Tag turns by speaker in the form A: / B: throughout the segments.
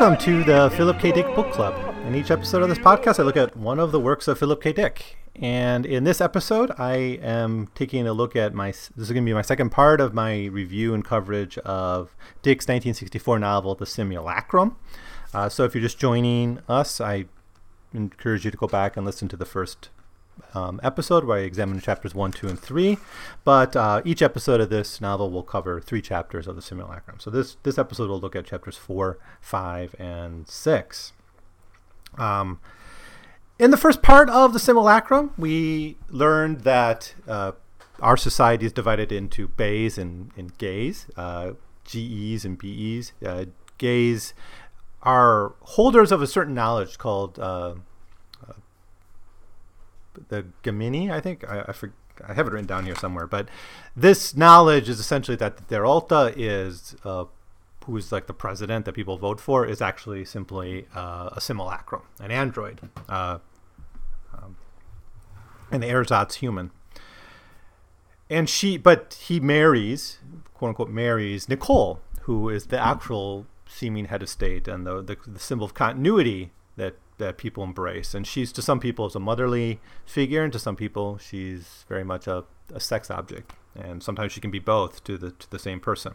A: Welcome to the Philip K. Dick Book Club. In each episode of this podcast, I look at one of the works of Philip K. Dick. And in this episode, I am taking a look at my. This is going to be my second part of my review and coverage of Dick's 1964 novel, The Simulacrum. Uh, so if you're just joining us, I encourage you to go back and listen to the first um, episode where I examine chapters 1, 2, and 3. But uh, each episode of this novel will cover three chapters of the simulacrum. So this, this episode will look at chapters 4, 5, and 6. Um, in the first part of the simulacrum, we learned that uh, our society is divided into Bes and, and Ges, uh, GEs and BEs. Uh, Ges are holders of a certain knowledge called uh, the Gemini, I think. I, I, for, I have it written down here somewhere. But this knowledge is essentially that der Alte is, uh, who's like the president that people vote for, is actually simply uh, a simulacrum, an android. Uh, um, and human. And she, but he marries, quote unquote, marries Nicole, who is the actual seeming head of state and the, the, the symbol of continuity that that people embrace. And she's to some people is a motherly figure, and to some people she's very much a, a sex object. And sometimes she can be both to the to the same person.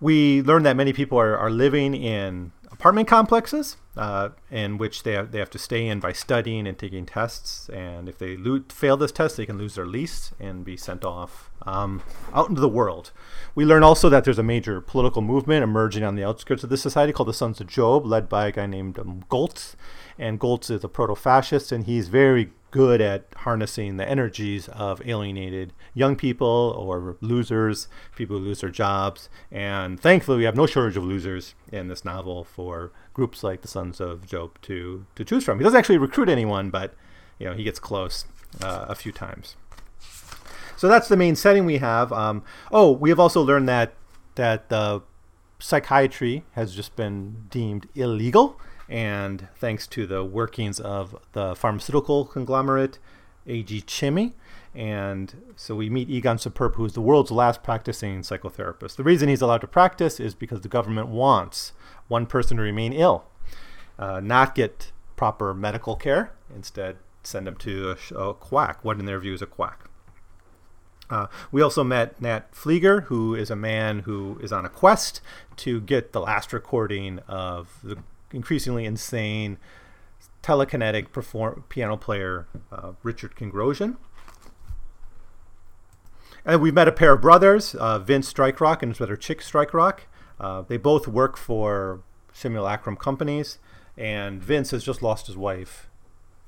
A: We learn that many people are, are living in apartment complexes uh, in which they have, they have to stay in by studying and taking tests. And if they lo- fail this test, they can lose their lease and be sent off um, out into the world. We learn also that there's a major political movement emerging on the outskirts of this society called the Sons of Job, led by a guy named um, Goltz. And Goltz is a proto fascist, and he's very good at harnessing the energies of alienated young people or losers, people who lose their jobs. And thankfully, we have no shortage of losers in this novel for groups like the Sons of Job to, to choose from. He doesn't actually recruit anyone, but you know he gets close uh, a few times. So that's the main setting we have. Um, oh, we have also learned that that the psychiatry has just been deemed illegal, and thanks to the workings of the pharmaceutical conglomerate AG Chemie. And so we meet Egon Superb, who is the world's last practicing psychotherapist. The reason he's allowed to practice is because the government wants one person to remain ill, uh, not get proper medical care, instead send him to a, a quack, what in their view is a quack. Uh, we also met Nat Flieger, who is a man who is on a quest to get the last recording of the increasingly insane telekinetic perform- piano player uh, Richard Kongrosian. And we've met a pair of brothers, uh, Vince Strikerock and his brother Chick Strikerock. Uh, they both work for simulacrum companies, and Vince has just lost his wife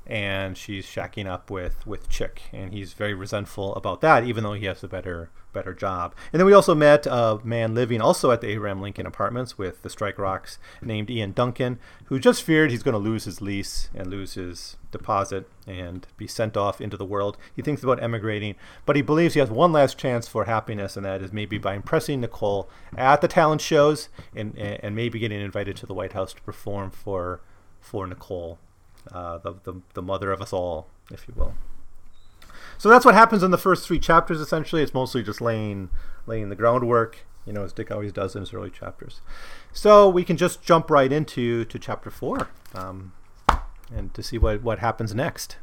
A: and she's shacking up with with Chick, and he's very resentful about that, even though he has a better better job. And then we also met a man living also at the Abraham Lincoln Apartments with the Strikerocks, named Ian Duncan, who just feared he's going to lose his lease and lose his deposit and be sent off into the world. He thinks about emigrating, but he believes he has one last chance for happiness, and that is maybe by impressing Nicole at the talent shows and and maybe getting invited to the White House to perform for for Nicole uh, the, the, the mother of us all, if you will. So that's what happens in the first three chapters. Essentially, it's mostly just laying laying the groundwork, you know, as Dick always does in his early chapters. So we can just jump right into to chapter four, um, and to see what what happens next.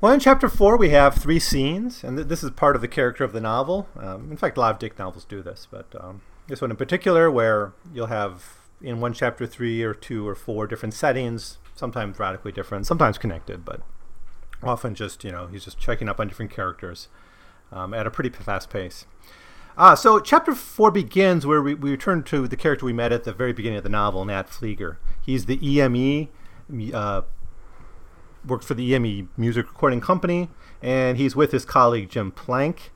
A: Well, in chapter four, we have three scenes, and th- this is part of the character of the novel. Um, in fact, a lot of Dick novels do this, but um, this one in particular, where you'll have in one chapter three or two or four different settings sometimes radically different, sometimes connected, but often just, you know, he's just checking up on different characters um, at a pretty fast pace. Ah, so chapter four begins where we, we return to the character we met at the very beginning of the novel, Nat Flieger. He's the EME, uh, works for the EME Music Recording Company, and he's with his colleague Jim Plank.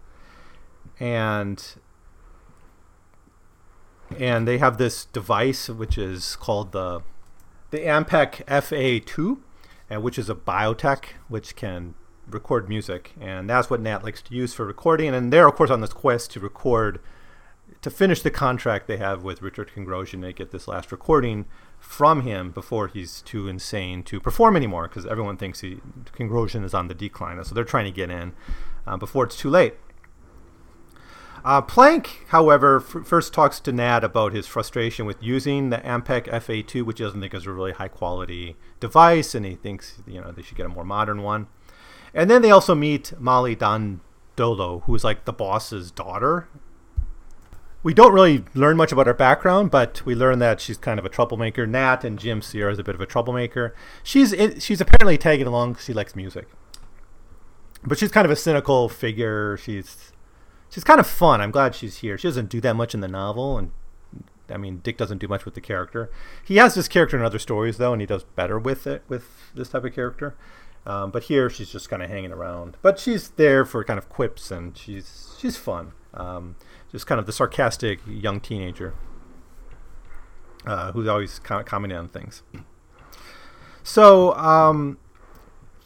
A: And and they have this device which is called the the Ampec FA2, and which is a biotech which can record music, and that's what Nat likes to use for recording. And they're of course on this quest to record to finish the contract they have with Richard Kongrosian. They get this last recording from him before he's too insane to perform anymore, because everyone thinks he Kongrosian is on the decline, so they're trying to get in uh, before it's too late. Uh, Plank, however, f- first talks to Nat about his frustration with using the Ampec FA2, which he doesn't think is a really high quality device, and he thinks you know they should get a more modern one. And then they also meet Molly Dondolo, who's like the boss's daughter. We don't really learn much about her background, but we learn that she's kind of a troublemaker. Nat and Jim see her as a bit of a troublemaker. She's she's apparently tagging along because she likes music, but she's kind of a cynical figure. She's she's kind of fun. I'm glad she's here. She doesn't do that much in the novel, and I mean, Dick doesn't do much with the character. He has this character in other stories though, and he does better with it with this type of character. Um, but here she's just kind of hanging around. But she's there for kind of quips, and she's she's fun. Um, just kind of the sarcastic young teenager uh, who's always commenting on things. So um,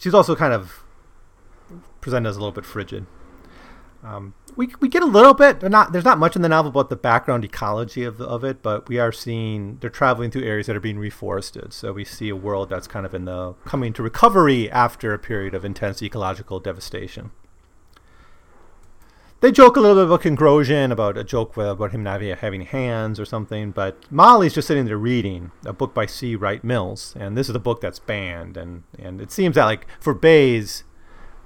A: she's also kind of presented as a little bit frigid. Um, we, we get a little bit, not there's not much in the novel about the background ecology of, of it, but we are seeing they're traveling through areas that are being reforested. So we see a world that's kind of in the coming to recovery after a period of intense ecological devastation. They joke a little bit about Kongrosian, about a joke about him not having hands or something, but Molly's just sitting there reading a book by C. Wright Mills, and this is a book that's banned, and, and it seems that like for Bes,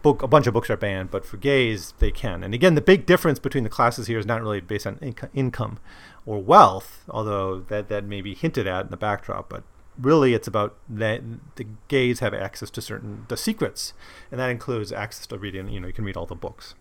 A: book a bunch of books are banned, but for Ges they can. And again, the big difference between the classes here is not really based on inc- income or wealth, although that that may be hinted at in the backdrop. But really, it's about that the Ges have access to certain the secrets, and that includes access to reading. You know, you can read all the books.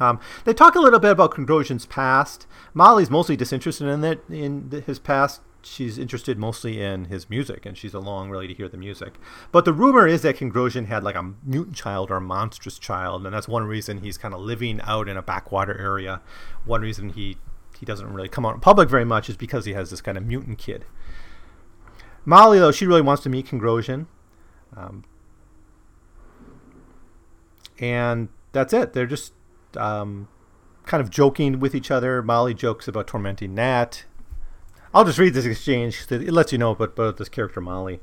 A: Um, they talk a little bit about Kongrosian's past. Molly's mostly disinterested in it in his past she's interested mostly in his music, and she's along really to hear the music. But the rumor is that Kongrosian had like a mutant child or a monstrous child, and that's one reason he's kind of living out in a backwater area. One reason he he doesn't really come out in public very much is because he has this kind of mutant kid. Molly, though, she really wants to meet Kongrosian. Um, and that's it. They're just um, kind of joking with each other. Molly jokes about tormenting Nat. I'll just read this exchange. It lets you know about, about this character, Molly.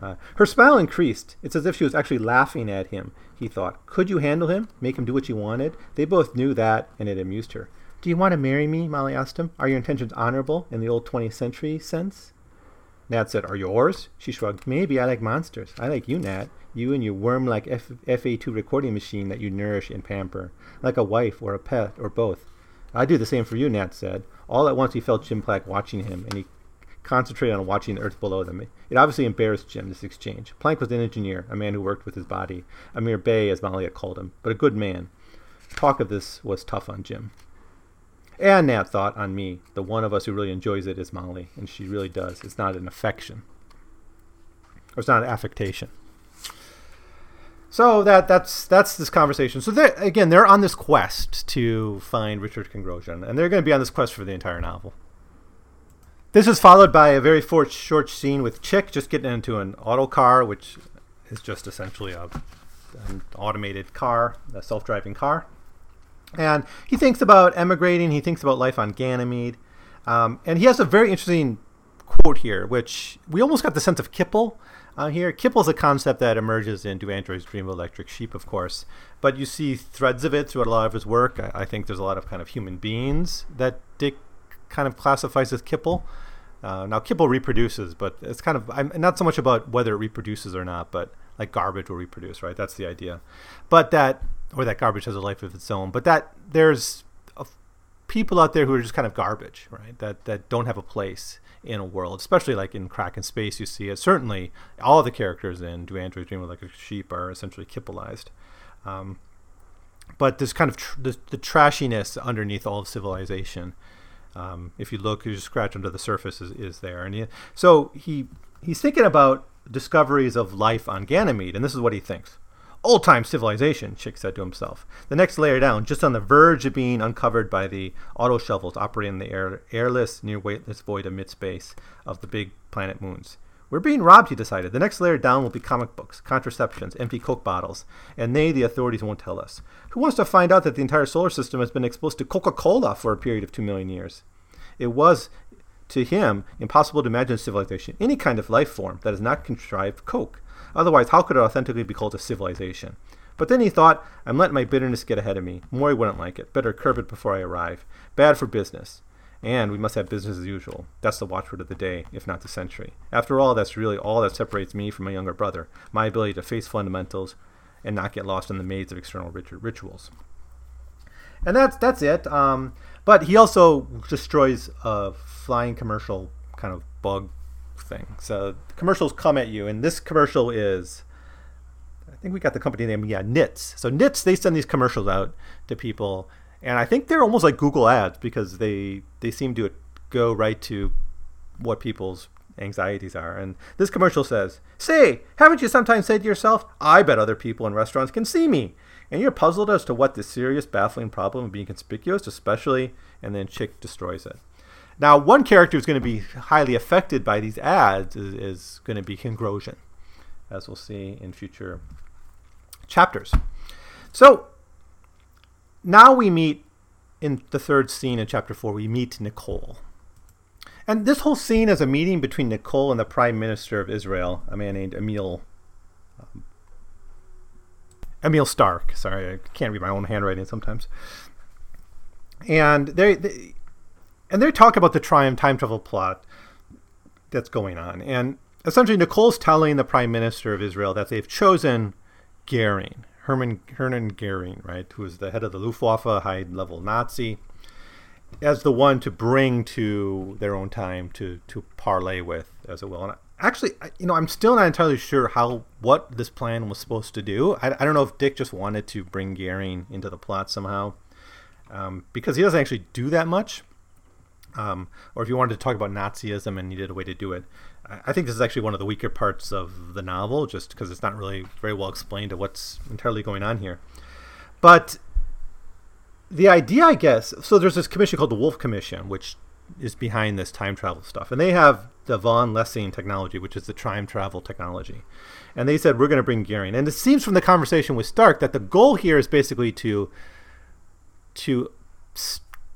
A: Uh, her smile increased. It's as if she was actually laughing at him, he thought. Could you handle him? Make him do what you wanted? They both knew that, and it amused her. Do you want to marry me? Molly asked him. Are your intentions honorable in the old 20th century sense? Nat said, Are yours? She shrugged. Maybe I like monsters. I like you, Nat. You and your worm like F- FA2 recording machine that you nourish and pamper. Like a wife or a pet or both. I do the same for you, Nat said. All at once he felt Jim Plank watching him, and he concentrated on watching the earth below them. It obviously embarrassed Jim, this exchange. Plank was an engineer, a man who worked with his body, a mere bay, as Molly had called him, but a good man. Talk of this was tough on Jim. And Nat thought on me, the one of us who really enjoys it is Molly, and she really does. It's not an affection, or it's not an affectation. So that that's that's this conversation. So again, they're on this quest to find Richard Kongrosian, and they're going to be on this quest for the entire novel. This is followed by a very short, short scene with Chick just getting into an auto car, which is just essentially a, an automated car, a self-driving car. And he thinks about emigrating. He thinks about life on Ganymede, um, and he has a very interesting quote here, which we almost got the sense of Kipple uh, here, Kipple's a concept that emerges in Do Androids Dream of Electric Sheep, of course, but you see threads of it throughout a lot of his work. I, I think there's a lot of kind of human beings that Dick kind of classifies as Kipple. Uh, now, Kipple reproduces, but it's kind of I'm not so much about whether it reproduces or not, but like garbage will reproduce, right? That's the idea. But that, or that garbage has a life of its own, but that there's people out there who are just kind of garbage, right? That that don't have a place in a world, especially like in Crack in Space, you see it. Certainly, all the characters in Do Androids Dream Like Electric Sheep are essentially Kippleized. Um, but this kind of tr- the, the, trashiness underneath all of civilization, um, if you look, you just scratch under the surface, is, is there. And he, so he he's thinking about discoveries of life on Ganymede, and this is what he thinks. Old time civilization, Chick said to himself. The next layer down, just on the verge of being uncovered by the auto shovels operating in the air, airless, near weightless void of mid space of the big planet moons. We're being robbed, he decided. The next layer down will be comic books, contraceptions, empty Coke bottles, and they, the authorities, won't tell us. Who wants to find out that the entire solar system has been exposed to Coca Cola for a period of two million years? It was, to him, impossible to imagine civilization, any kind of life form that has not contrived Coke. Otherwise, how could it authentically be called a civilization? But then he thought, I'm letting my bitterness get ahead of me. Maury wouldn't like it. Better curb it before I arrive. Bad for business. And we must have business as usual. That's the watchword of the day, if not the century. After all, that's really all that separates me from my younger brother my ability to face fundamentals and not get lost in the maze of external rituals. And that's that's it. Um, but he also destroys a flying commercial kind of bug thing. So commercials come at you, and this commercial is, I think we got the company name, yeah, Nits. So Nits, they send these commercials out to people, and I think they're almost like Google Ads because they they seem to go right to what people's anxieties are. And this commercial says, "Say, haven't you sometimes said to yourself, I bet other people in restaurants can see me?" And you're puzzled as to what the serious, baffling problem of being conspicuous, especially, and then Chick destroys it. Now, one character who's going to be highly affected by these ads is, is going to be Kongrosian, as we'll see in future chapters. So now we meet in the third scene in chapter four, we meet Nicole. And this whole scene is a meeting between Nicole and the Prime Minister of Israel, a man named Emil. Um, Emil Stark. Sorry, I can't read my own handwriting sometimes. And they, they and they talk about the Triumph time travel plot that's going on. And essentially, Nicole's telling the prime minister of Israel that they've chosen Goering, Herman Hermann Goering, right, who is the head of the Luftwaffe, high level Nazi, as the one to bring to their own time to to parlay with, as it will. And actually, you know, I'm still not entirely sure how what this plan was supposed to do. I, I don't know if Dick just wanted to bring Goering into the plot somehow, um, because he doesn't actually do that much. Um, or if you wanted to talk about Nazism and needed a way to do it, I think this is actually one of the weaker parts of the novel, just because it's not really very well explained to what's entirely going on here. But the idea, I guess, so there's this commission called the Wolf Commission, which is behind this time travel stuff, and they have the von Lessing technology, which is the time travel technology, and they said we're going to bring Goering, and it seems from the conversation with Stark that the goal here is basically to to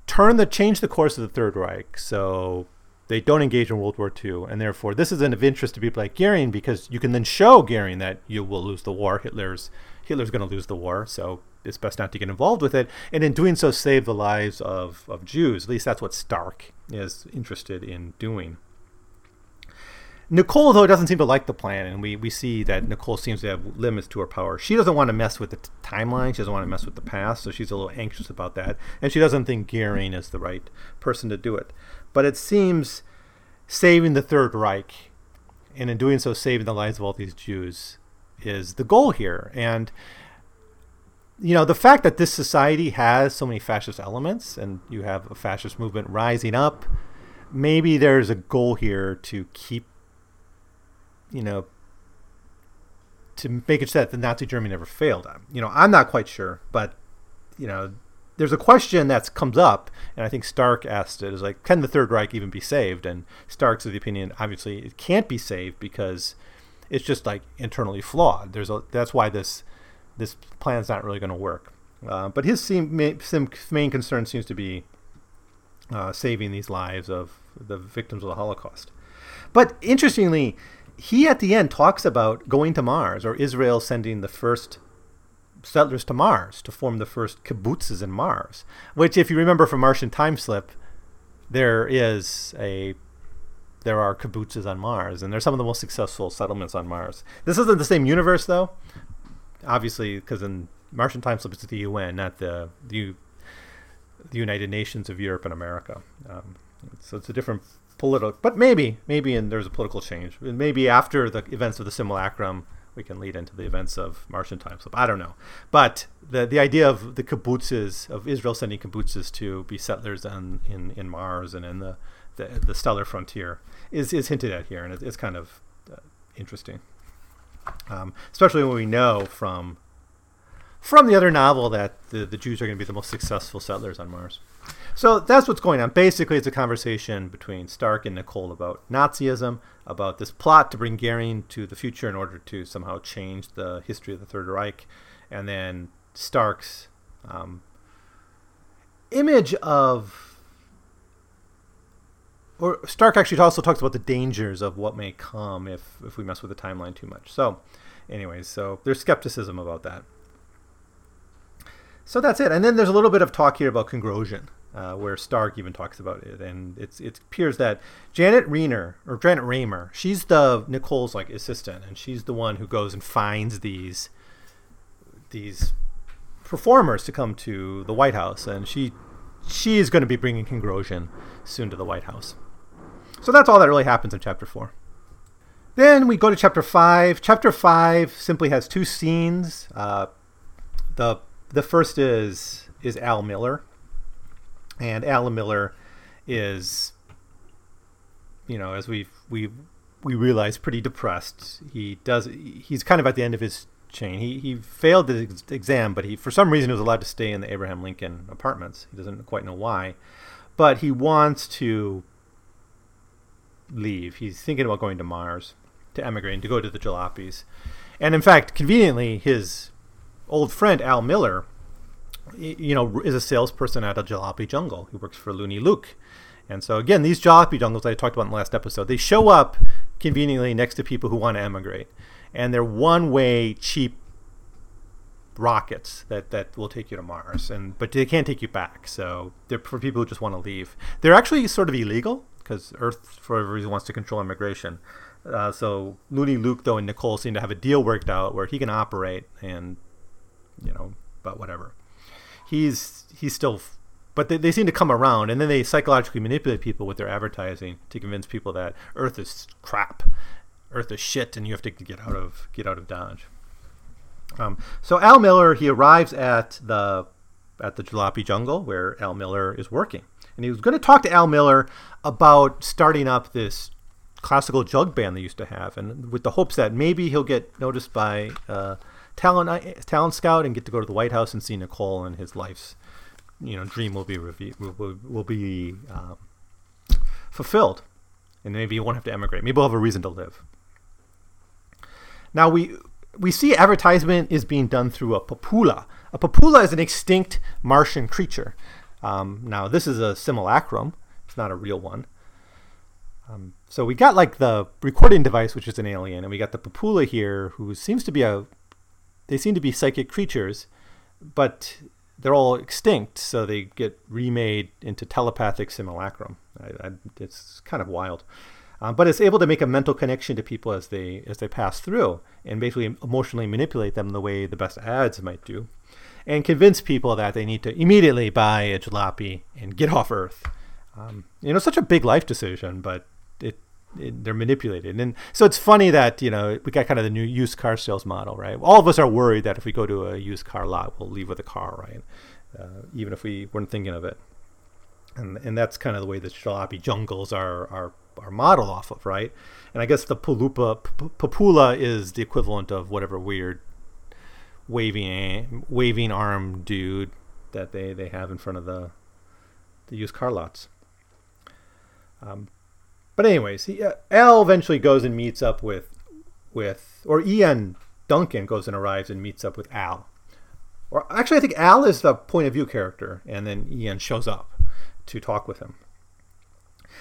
A: turn the change the course of the Third Reich. So they don't engage in World War II, and therefore this is of interest to people like Goering because you can then show Goering that you will lose the war. Hitler's Hitler's going to lose the war, so it's best not to get involved with it. And in doing so, save the lives of, of Jews. At least that's what Stark is interested in doing. Nicole, though, doesn't seem to like the plan, and we, we see that Nicole seems to have limits to her power. She doesn't want to mess with the t- timeline. She doesn't want to mess with the past, so she's a little anxious about that. And she doesn't think Goering is the right person to do it. But it seems saving the Third Reich, and in doing so, saving the lives of all these Jews, is the goal here. And, you know, the fact that this society has so many fascist elements, and you have a fascist movement rising up, maybe there's a goal here to keep you know, to make it so that the Nazi Germany never failed. You know, I'm not quite sure, but you know, there's a question that comes up, and I think Stark asked it: is like, can the Third Reich even be saved? And Stark's of the opinion, obviously, it can't be saved because it's just like internally flawed. There's a that's why this this plan's not really going to work. Uh, but his main, main concern seems to be uh, saving these lives of the victims of the Holocaust. But interestingly, he at the end talks about going to Mars or Israel sending the first settlers to Mars to form the first kibbutzes in Mars. Which, if you remember from Martian Time Slip, there is a there are kibbutzes on Mars, and they're some of the most successful settlements on Mars. This isn't the same universe, though, obviously, because in Martian Time Slip it's the UN, not the the, the United Nations of Europe and America. Um, so it's a different political, but maybe, maybe and there's a political change. Maybe after the events of the simulacrum, we can lead into the events of Martian time slip. I don't know, but the the idea of the kibbutzes of Israel sending kibbutzes to be settlers on, in in Mars and in the, the, the stellar frontier is is hinted at here, and it, it's kind of uh, interesting, um, especially when we know from from the other novel that the, the Jews are going to be the most successful settlers on Mars. So that's what's going on. Basically, it's a conversation between Stark and Nicole about Nazism, about this plot to bring Goering to the future in order to somehow change the history of the Third Reich, and then Stark's um, image of. Or Stark actually also talks about the dangers of what may come if, if we mess with the timeline too much. So, anyways, so there's skepticism about that. So that's it. And then there's a little bit of talk here about Kongrosian, uh, where Stark even talks about it. And it's it appears that Janet Rayner or Janet Raymer, she's the Nicole's like assistant, and she's the one who goes and finds these these performers to come to the White House, and she she is going to be bringing Kongrosian soon to the White House. So that's all that really happens in chapter four. Then we go to chapter five. Chapter five simply has two scenes. Uh, the the first is is Al Miller, and Al Miller is, you know, as we we we realize, pretty depressed. He does he's kind of at the end of his chain. He he failed the exam, but he for some reason was allowed to stay in the Abraham Lincoln apartments. He doesn't quite know why, but he wants to leave. He's thinking about going to Mars to emigrate to go to the Jalopies. And in fact, conveniently, his old friend Al Miller, you know, is a salesperson at a jalopy jungle. He works for Looney Luke. And so again, these jalopy jungles I talked about in the last episode, they show up conveniently next to people who want to emigrate. And they're one-way cheap rockets that, that will take you to Mars, and but they can't take you back. So they're for people who just want to leave. They're actually sort of illegal because Earth, for whatever reason, wants to control immigration. Uh, so Looney Luke, though, and Nicole seem to have a deal worked out where he can operate, and you know, but whatever. He's he's still, but they, they seem to come around, and then they psychologically manipulate people with their advertising to convince people that Earth is crap, Earth is shit, and you have to get out of get out of Dodge. Um, so Al Miller he arrives at the at the Jalopy Jungle where Al Miller is working, and he was going to talk to Al Miller about starting up this classical jug band they used to have, and with the hopes that maybe he'll get noticed by uh, talent talent scout and get to go to the White House and see Nicole, and his life's you know dream will be revi- will, will be um, fulfilled, and maybe he won't have to emigrate. Maybe he'll have a reason to live. Now we we see advertisement is being done through a papoola. A papoola is an extinct Martian creature. Um, now this is a simulacrum; it's not a real one. Um, so we got like the recording device, which is an alien, and we got the papoola here, who seems to be a. They seem to be psychic creatures, but they're all extinct, so they get remade into telepathic simulacrum. I, I, it's kind of wild, uh, but it's able to make a mental connection to people as they as they pass through, and basically emotionally manipulate them the way the best ads might do, and convince people that they need to immediately buy a jalopy and get off Earth. Um, you know, such a big life decision, but it, they're manipulated. And so it's funny that, you know, we got kind of the new used car sales model, right? All of us are worried that if we go to a used car lot, we'll leave with a car, right? Uh, even if we weren't thinking of it. And, and that's kind of the way the jalopy jungles are, are, are modeled off of, right? And I guess the pulupa, papoola is the equivalent of whatever weird waving waving arm dude that they, they have in front of the the used car lots. Um, but anyways, he, uh, Al eventually goes and meets up with with or Ian Duncan goes and arrives and meets up with Al. Or actually, I think Al is the point of view character, and then Ian shows up to talk with him.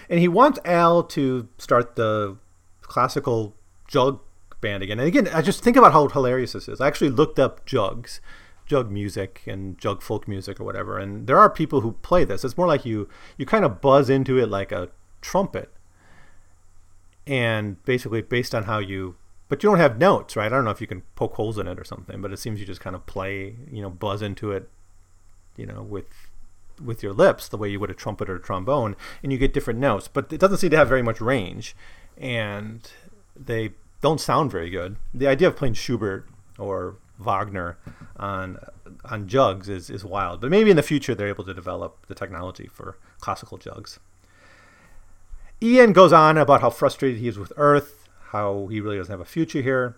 A: And he wants Al to start the classical jug band again. And again, I just think about how hilarious this is. I actually looked up jugs, jug music and jug folk music or whatever, and there are people who play this. It's more like you you kind of buzz into it like a trumpet and basically based on how you but you don't have notes right? I don't know if you can poke holes in it or something but it seems you just kind of play you know buzz into it you know with with your lips the way you would a trumpet or a trombone and you get different notes but it doesn't seem to have very much range and they don't sound very good. The idea of playing schubert or wagner on on jugs is, is wild but maybe in the future they're able to develop the technology for classical jugs Ian goes on about how frustrated he is with Earth, how he really doesn't have a future here.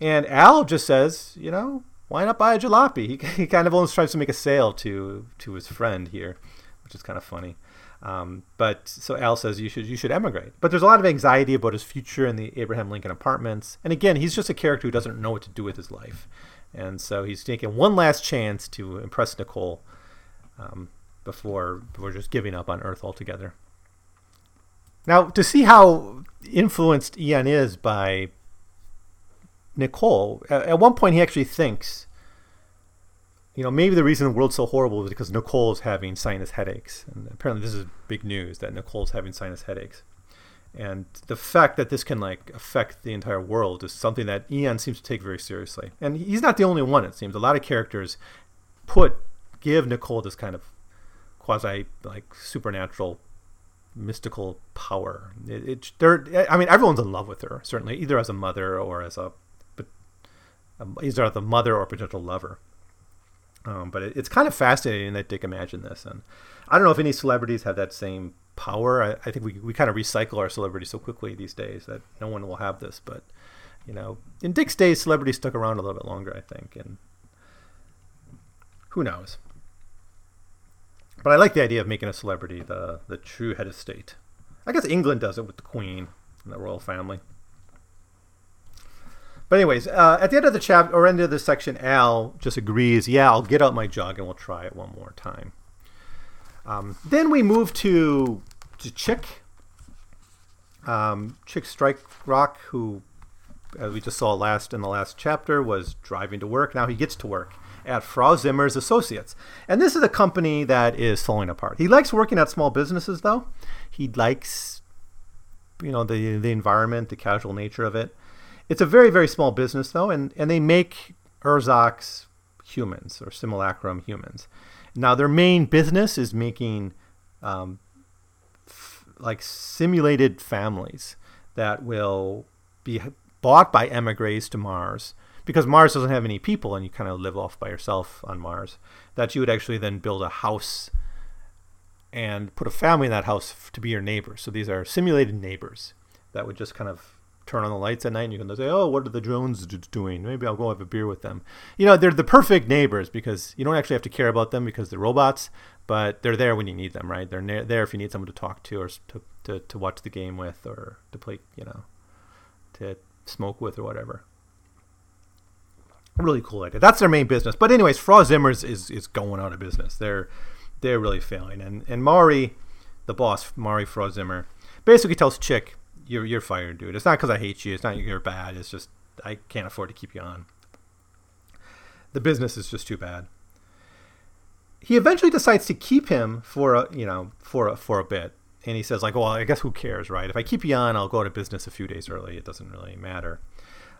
A: And Al just says, you know, why not buy a jalopy? He, he kind of almost tries to make a sale to to his friend here, which is kind of funny. Um, but so Al says you should you should emigrate. But there's a lot of anxiety about his future in the Abraham Lincoln Apartments. And again, he's just a character who doesn't know what to do with his life, and so he's taking one last chance to impress Nicole um, before before just giving up on Earth altogether. Now, to see how influenced Ian is by Nicole, at one point he actually thinks you know, maybe the reason the world's so horrible is because Nicole's having sinus headaches. And apparently this is big news that Nicole's having sinus headaches. And the fact that this can like affect the entire world is something that Ian seems to take very seriously. And he's not the only one, it seems. A lot of characters put give Nicole this kind of quasi like supernatural mystical power. It, it they're I mean everyone's in love with her, certainly, either as a mother or as a but um, either as a mother or potential lover. Um, but it, it's kind of fascinating that Dick imagined this, and I don't know if any celebrities have that same power. I, I think we, we kind of recycle our celebrities so quickly these days that no one will have this. But you know, in Dick's days, celebrities stuck around a little bit longer, I think, and who knows. But I like the idea of making a celebrity the the true head of state. I guess England does it with the Queen and the royal family. But anyways, uh, at the end of the chapter or end of the section, Al just agrees, "Yeah, I'll get out my jug and we'll try it one more time." Um, then we move to to Chick, um, Chick Strike Rock, who, as we just saw last in the last chapter, was driving to work. Now he gets to work at Frau Zimmer's Associates, and this is a company that is falling apart. He likes working at small businesses, though. He likes, you know, the the environment, the casual nature of it. It's a very, very small business, though, and, and they make ersatz humans or simulacrum humans. Now, their main business is making um, f- like simulated families that will be bought by emigres to Mars because Mars doesn't have any people and you kind of live off by yourself on Mars. That you would actually then build a house and put a family in that house to be your neighbor. So these are simulated neighbors that would just kind of turn on the lights at night and you can say, oh, what are the drones doing? Maybe I'll go have a beer with them. You know, they're the perfect neighbors because you don't actually have to care about them because they're robots, but they're there when you need them, right? They're there if you need someone to talk to or to, to, to watch the game with or to play, you know, to smoke with or whatever. Really cool idea. That's their main business. But anyways, Frau Zimmer's is, is going out of business. They're they're really failing. And and Maury, the boss, Maury Frau Zimmer, basically tells Chick, you're you're fired, dude. It's not because I hate you. It's not you're bad. It's just I can't afford to keep you on. The business is just too bad. He eventually decides to keep him for a you know for a, for a bit, and he says like, well, I guess who cares, right? If I keep you on, I'll go out of business a few days early. It doesn't really matter.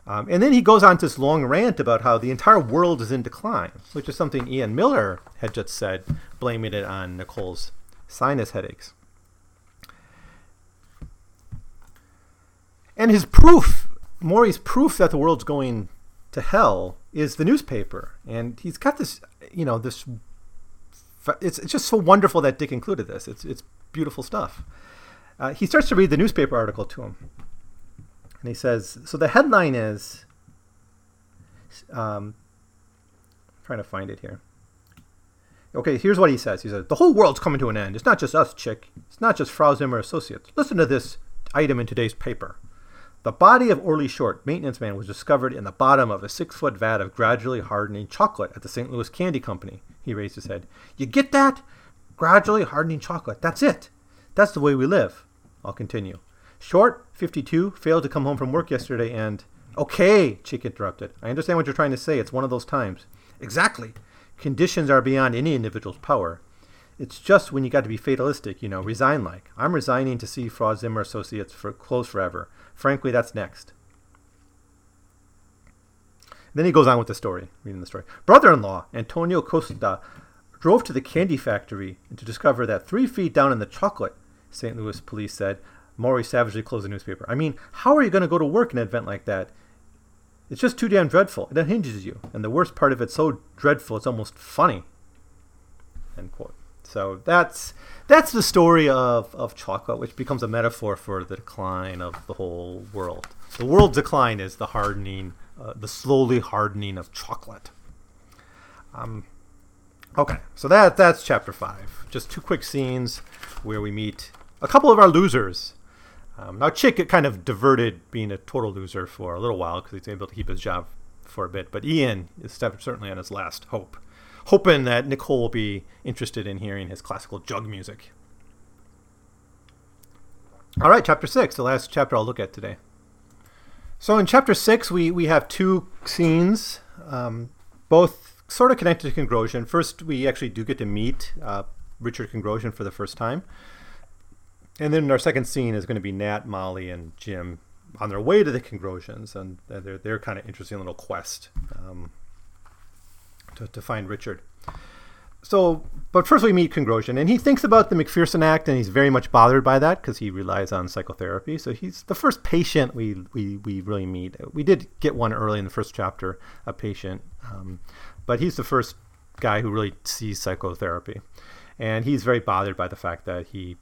A: Um, and then he goes on to this long rant about how the entire world is in decline, which is something Ian Miller had just said, blaming it on Nicole's sinus headaches. And his proof, Maury's proof that the world's going to hell is the newspaper. And he's got this, you know, this. It's, it's just so wonderful that Dick included this. It's, it's beautiful stuff. Uh, he starts to read the newspaper article to him. And he says, so the headline is. Um, I'm trying to find it here. Okay, here's what he says. He says, The whole world's coming to an end. It's not just us, chick. It's not just Frau Zimmer Associates. Listen to this item in today's paper. The body of Orly Short, maintenance man, was discovered in the bottom of a six foot vat of gradually hardening chocolate at the St. Louis Candy Company. He raised his head. You get that? Gradually hardening chocolate. That's it. That's the way we live. I'll continue. Short, 52, failed to come home from work yesterday and. Okay, Chick interrupted. I understand what you're trying to say. It's one of those times. Exactly. Conditions are beyond any individual's power. It's just when you got to be fatalistic, you know, resign like. I'm resigning to see Frau Zimmer Associates for close forever. Frankly, that's next. Then he goes on with the story, reading the story. Brother in law, Antonio Costa, drove to the candy factory and to discover that three feet down in the chocolate, St. Louis police said, Maury savagely closed the newspaper. I mean, how are you going to go to work in an event like that? It's just too damn dreadful. It unhinges you. And the worst part of it's so dreadful, it's almost funny. End quote. So that's that's the story of, of chocolate, which becomes a metaphor for the decline of the whole world. The world decline is the hardening, uh, the slowly hardening of chocolate. Um, okay, so that that's chapter five. Just two quick scenes where we meet a couple of our losers. Um, now, Chick kind of diverted being a total loser for a little while because he's able to keep his job for a bit. But Ian is certainly on his last hope, hoping that Nicole will be interested in hearing his classical jug music. All right, chapter six, the last chapter I'll look at today. So in chapter six, we, we have two scenes, um, both sort of connected to Kongrosian. First, we actually do get to meet uh, Richard Kongrosian for the first time. And then our second scene is going to be Nat, Molly, and Jim on their way to the Congrosians, and they're, they're kind of interesting little quest um, to, to find Richard so, but first we meet Kongrosian, and he thinks about the McPherson Act, and he's very much bothered by that because he relies on psychotherapy. So he's the first patient we, we, we really meet. We did get one early in the first chapter, a patient, um, but he's the first guy who really sees psychotherapy, and he's very bothered by the fact that he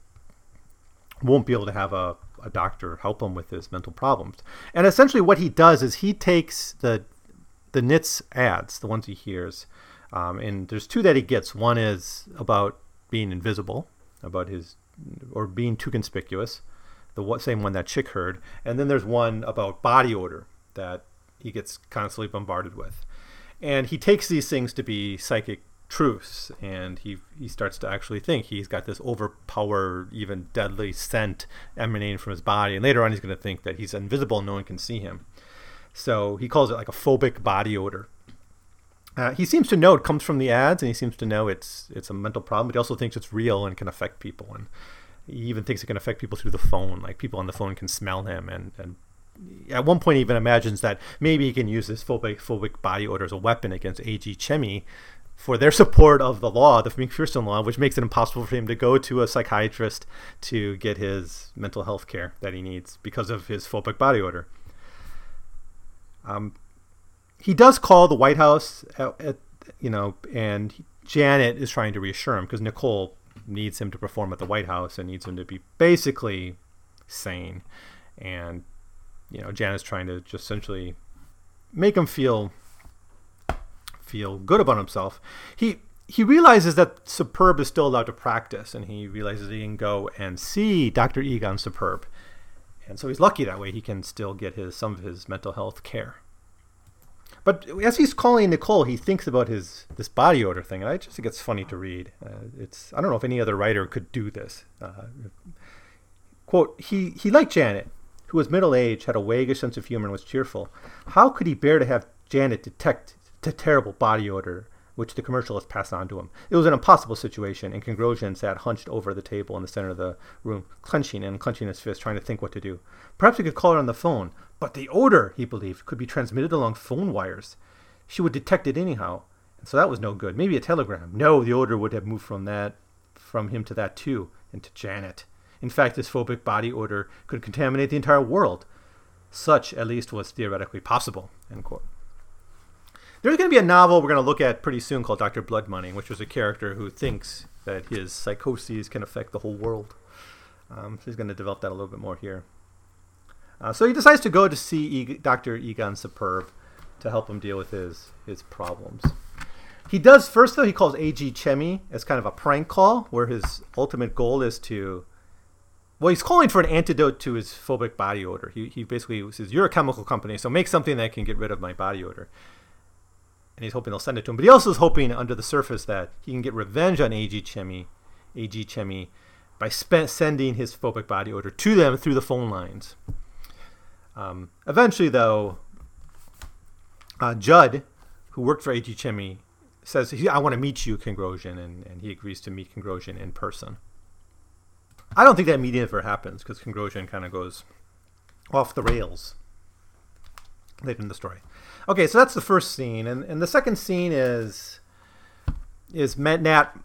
A: won't be able to have a, a doctor help him with his mental problems. And essentially, what he does is he takes the the NITS ads, the ones he hears um, and there's two that he gets. One is about being invisible, about his or being too conspicuous, the same one that Chick heard. And then there's one about body odor that he gets constantly bombarded with. And he takes these things to be psychic truths and he he starts to actually think he's got this overpowered even deadly scent emanating from his body and later on he's going to think that he's invisible and no one can see him so he calls it like a phobic body odor uh, he seems to know it comes from the ads, and he seems to know it's it's a mental problem. But he also thinks it's real and can affect people, and he even thinks it can affect people through the phone. Like people on the phone can smell him, and and at one point he even imagines that maybe he can use this phobic phobic body odor as a weapon against A.G. Chemie for their support of the law, the McPherson law, which makes it impossible for him to go to a psychiatrist to get his mental health care that he needs because of his phobic body odor. Um, he does call the White House, at, at, you know, and Janet is trying to reassure him because Nicole needs him to perform at the White House and needs him to be basically sane. And, you know, Janet's trying to just essentially make him feel feel good about himself. He he realizes that Superb is still allowed to practice, and he realizes he can go and see Dr. Egon Superb. And so he's lucky that way. He can still get his some of his mental health care. But as he's calling Nicole, he thinks about his this body odor thing, and I just think it's funny to read. Uh, it's I don't know if any other writer could do this. Uh, quote: He he liked Janet, who was middle aged, had a waggish sense of humor, and was cheerful. How could he bear to have Janet detect the terrible body odor which the commercialist passed on to him. It was an impossible situation, and Kongrosian sat hunched over the table in the center of the room, clenching and clenching his fist, trying to think what to do. Perhaps he could call her on the phone, but the odor, he believed, could be transmitted along phone wires. She would detect it anyhow, and so that was no good. Maybe a telegram. No, the odor would have moved from that, from him to that too, and to Janet. In fact, this phobic body odor could contaminate the entire world. Such, at least, was theoretically possible. End quote. There's going to be a novel we're going to look at pretty soon called Dr. Blood Money, which was a character who thinks that his psychoses can affect the whole world. Um, so he's going to develop that a little bit more here. Uh, so he decides to go to see e- Dr. Egon Superb to help him deal with his, his problems. He does first, though, he calls A.G. Chemie as kind of a prank call, where his ultimate goal is to. Well, he's calling for an antidote to his phobic body odor. He, he basically says, You're a chemical company, so make something that can get rid of my body odor and he's hoping they'll send it to him. But he also is hoping under the surface that he can get revenge on A.G. Chemie, A.G. Chemie, by sending his phobic body odor to them through the phone lines. Um, eventually, though, uh, Judd, who worked for A.G. Chemie, says, I want to meet you, Kongrosian, and, and he agrees to meet Kongrosian in person. I don't think that meeting ever happens because Kongrosian kind of goes off the rails later in the story. Okay, so that's the first scene, and, and the second scene is is Nat,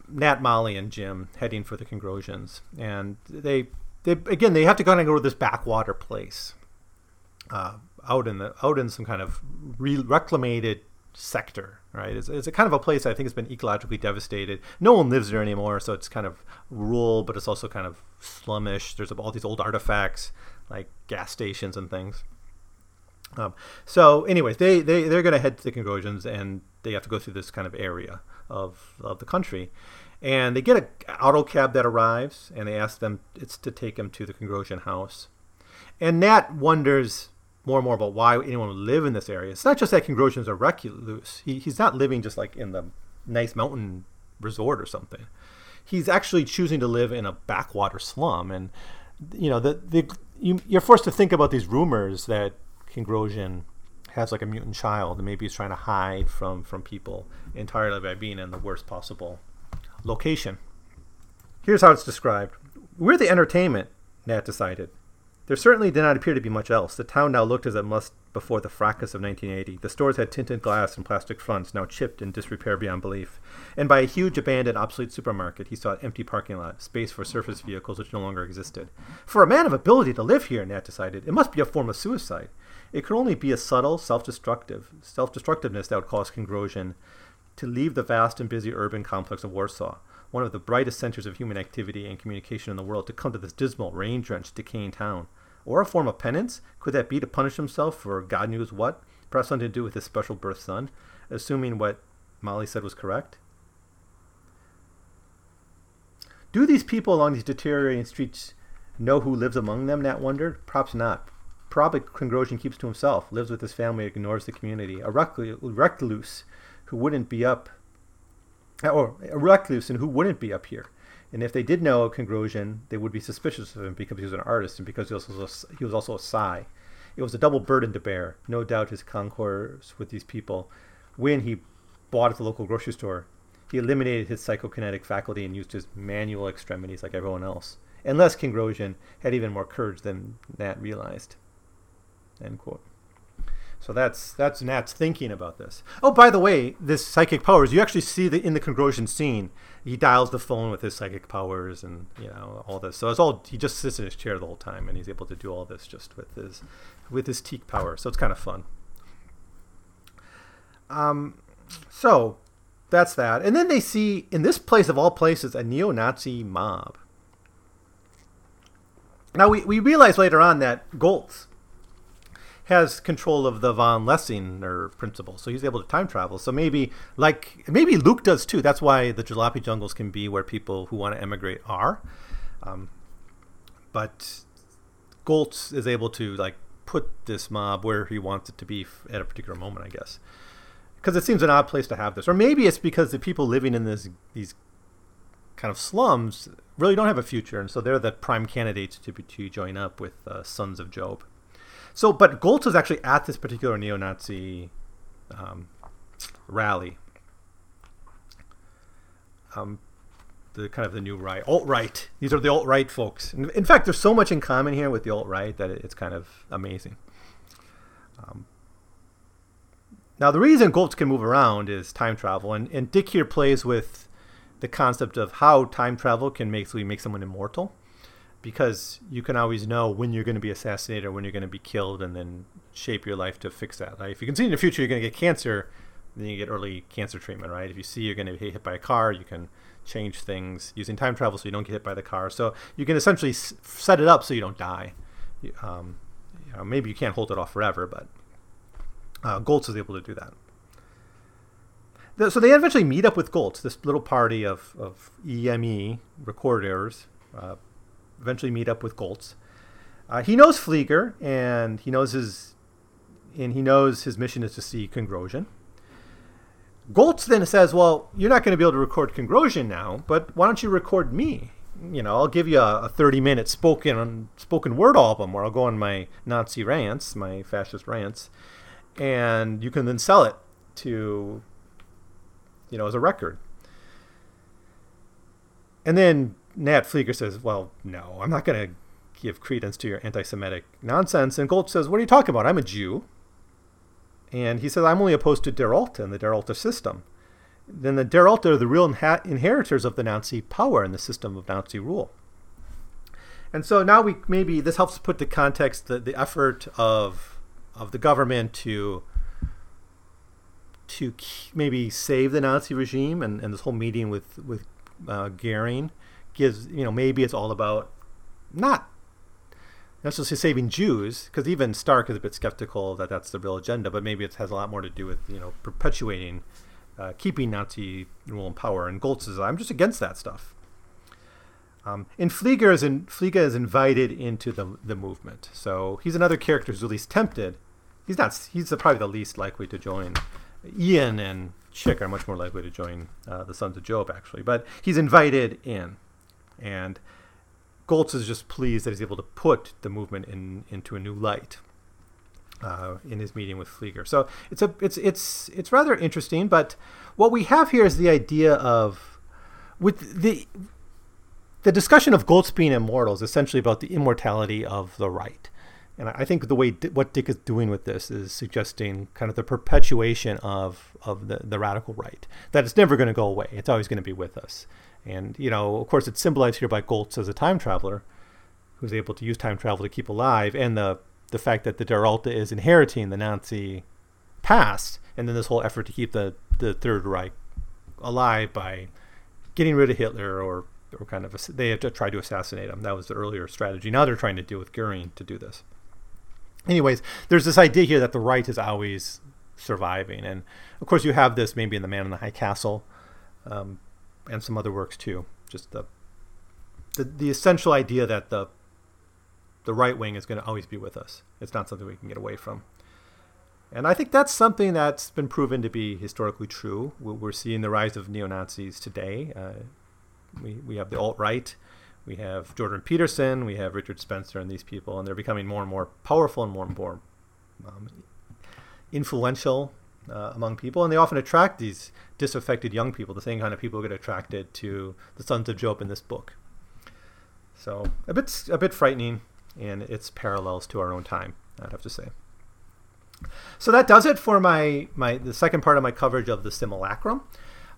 A: Nat, Molly, and Jim heading for the Congrosians, and they they again they have to kind of go to this backwater place, uh, out in the out in some kind of re- reclamated sector, right? It's, it's a kind of a place I think has been ecologically devastated. No one lives there anymore, so it's kind of rural, but it's also kind of slumish. There's all these old artifacts like gas stations and things. Um, so, anyways, they they they're gonna head to the Congrosians, and they have to go through this kind of area of, of the country. And they get an auto cab that arrives, and they ask them it's to take them to the Kongrosian house. And Nat wonders more and more about why anyone would live in this area. It's not just that Kongrosian's a recluse. He, he's not living just like in the nice mountain resort or something. He's actually choosing to live in a backwater slum. And, you know, the, the, you, you're forced to think about these rumors that Kongrosian has like a mutant child and maybe he's trying to hide from, from people entirely by being in the worst possible location. Here's how it's described. We're the entertainment, Nat decided. There certainly did not appear to be much else. The town now looked as it must before the fracas of 1980. The stores had tinted glass and plastic fronts, now chipped in disrepair beyond belief. And by a huge, abandoned, obsolete supermarket, he saw an empty parking lot, space for surface vehicles which no longer existed. For a man of ability to live here, Nat decided, it must be a form of suicide. It could only be a subtle, self-destructive, self-destructiveness that would cause Kongrosian to leave the vast and busy urban complex of Warsaw, one of the brightest centers of human activity and communication in the world, to come to this dismal, rain-drenched, decaying town. Or a form of penance? Could that be to punish himself for God knows what? Perhaps something to do with his special birth son, assuming what Molly said was correct? Do these people along these deteriorating streets know who lives among them? Nat wondered. Perhaps not. Probably Kongrosian keeps to himself, lives with his family, ignores the community. A recluse who wouldn't be up, or a recluse and who wouldn't be up here. And if they did know Kongrosian, they would be suspicious of him because he was an artist and because he was also, he was also a Psi. It was a double burden to bear. No doubt his concourse with these people. When he bought at the local grocery store, he eliminated his psychokinetic faculty and used his manual extremities like everyone else. Unless Kongrosian had even more courage than Nat realized. End quote. So that's that's Nat's thinking about this. Oh, by the way, this psychic powers you actually see the in the Kongrosian scene. He dials the phone with his psychic powers and you know all this. So it's all he just sits in his chair the whole time and he's able to do all this just with his with his teak power. So it's kind of fun. Um, so that's that. And then they see in this place of all places a neo-Nazi mob. Now we, we realize later on that Goltz has control of the von Lessinger principle, so he's able to time travel. So maybe, like maybe Luke does too. That's why the jalopy jungles can be where people who want to emigrate are. Um, but Goltz is able to like put this mob where he wants it to be at a particular moment, I guess. Because it seems an odd place to have this, or maybe it's because the people living in this these kind of slums really don't have a future, and so they're the prime candidates to to join up with uh, Sons of Job. So, but Goltz was actually at this particular neo-Nazi um, rally. Um, the kind of the new right, alt right. These are the alt right folks. In, in, fact, there's so much in common here with the alt right that it's kind of amazing. Um, now, the reason Goltz can move around is time travel, and, and Dick here plays with the concept of how time travel can make so make someone immortal because you can always know when you're going to be assassinated or when you're going to be killed and then shape your life to fix that. Like if you can see in the future you're going to get cancer, then you get early cancer treatment, right? If you see you're going to be hit by a car, you can change things using time travel so you don't get hit by the car. So you can essentially set it up so you don't die. Um, you know, maybe you can't hold it off forever, but uh, Goltz is able to do that. So they eventually meet up with Goltz, this little party of, of EME recorders, uh, eventually meet up with Goltz. Uh, he knows Flieger, and he knows his, and he knows his mission is to see Kongrosian. Goltz then says, "Well, you're not going to be able to record Kongrosian now, but why don't you record me? You know, I'll give you a, a 30 minute spoken spoken word album where I'll go on my Nazi rants, my fascist rants, and you can then sell it to, you know, as a record." And then Nat Flieger says, Well, no, I'm not going to give credence to your anti Semitic nonsense. And Goltz says, What are you talking about? I'm a Jew. And he says, I'm only opposed to Der Alte and the Der Alte system. Then the Der Alte are the real inha- inheritors of the Nazi power and the system of Nazi rule. And so now we maybe this helps put the context the, the effort of of the government to to maybe save the Nazi regime and, and this whole meeting with with uh, Goering gives you know maybe it's all about not necessarily saving Jews because even Stark is a bit skeptical that that's the real agenda, but maybe it has a lot more to do with you know perpetuating uh, keeping Nazi rule and power. And Goltz says, I'm just against that stuff. Um, and Flieger is, in, Flieger is invited into the, the movement. So he's another character who's at least tempted. He's not. He's probably the least likely to join. Ian and Chic are much more likely to join uh, the Sons of Job, actually. But he's invited in, and Goltz is just pleased that he's able to put the movement in into a new light uh, in his meeting with Flieger. So it's a it's it's it's rather interesting. But what we have here is the idea of with the the discussion of Goltz being immortal is essentially about the immortality of the right. And I think the way what Dick is doing with this is suggesting kind of the perpetuation of of the, the radical right. That it's never going to go away. It's always going to be with us. And you know, of course, it's symbolized here by Goltz as a time traveler, who's able to use time travel to keep alive, and the the fact that the Der Alte is inheriting the Nazi past, and then this whole effort to keep the the Third Reich alive by getting rid of Hitler or or kind of they had to try to assassinate him. That was the earlier strategy. Now they're trying to deal with Goering to do this anyways, there's this idea here that the right is always surviving, and of course you have this maybe in the Man in the High Castle, um, and some other works too. Just the, the the essential idea that the the right wing is going to always be with us. It's not something we can get away from. And I think that's something that's been proven to be historically true. We're seeing the rise of neo Nazis today. Uh, we, we have the alt right we have Jordan Peterson, we have Richard Spencer, and these people, and they're becoming more and more powerful and more and more um, influential uh, among people, and they often attract these disaffected young people, the same kind of people who get attracted to the Sons of Job in this book. So a bit a bit frightening and its parallels to our own time, I'd have to say. So that does it for my my the second part of my coverage of the simulacrum.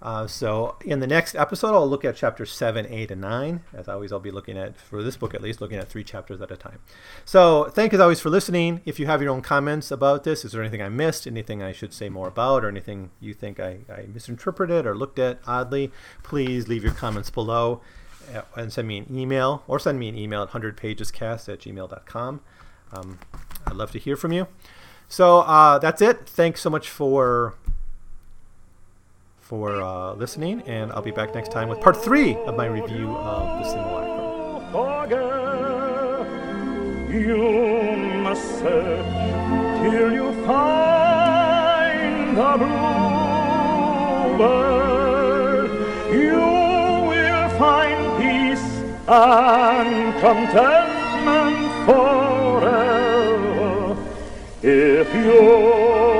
A: Uh, so in the next episode, I'll look at chapters 7, 8, and 9. As always, I'll be looking at, for this book at least, looking at three chapters at a time. So thank you as always for listening. If you have your own comments about this, is there anything I missed, anything I should say more about, or anything you think I, I misinterpreted or looked at oddly, please leave your comments below uh, and send me an email or send me an email at 100pagescast at gmail.com. Um, I'd love to hear from you. So uh, that's it. Thanks so much for for uh, listening, and I'll be back next time with part three of my review of the find peace and contentment forever. If you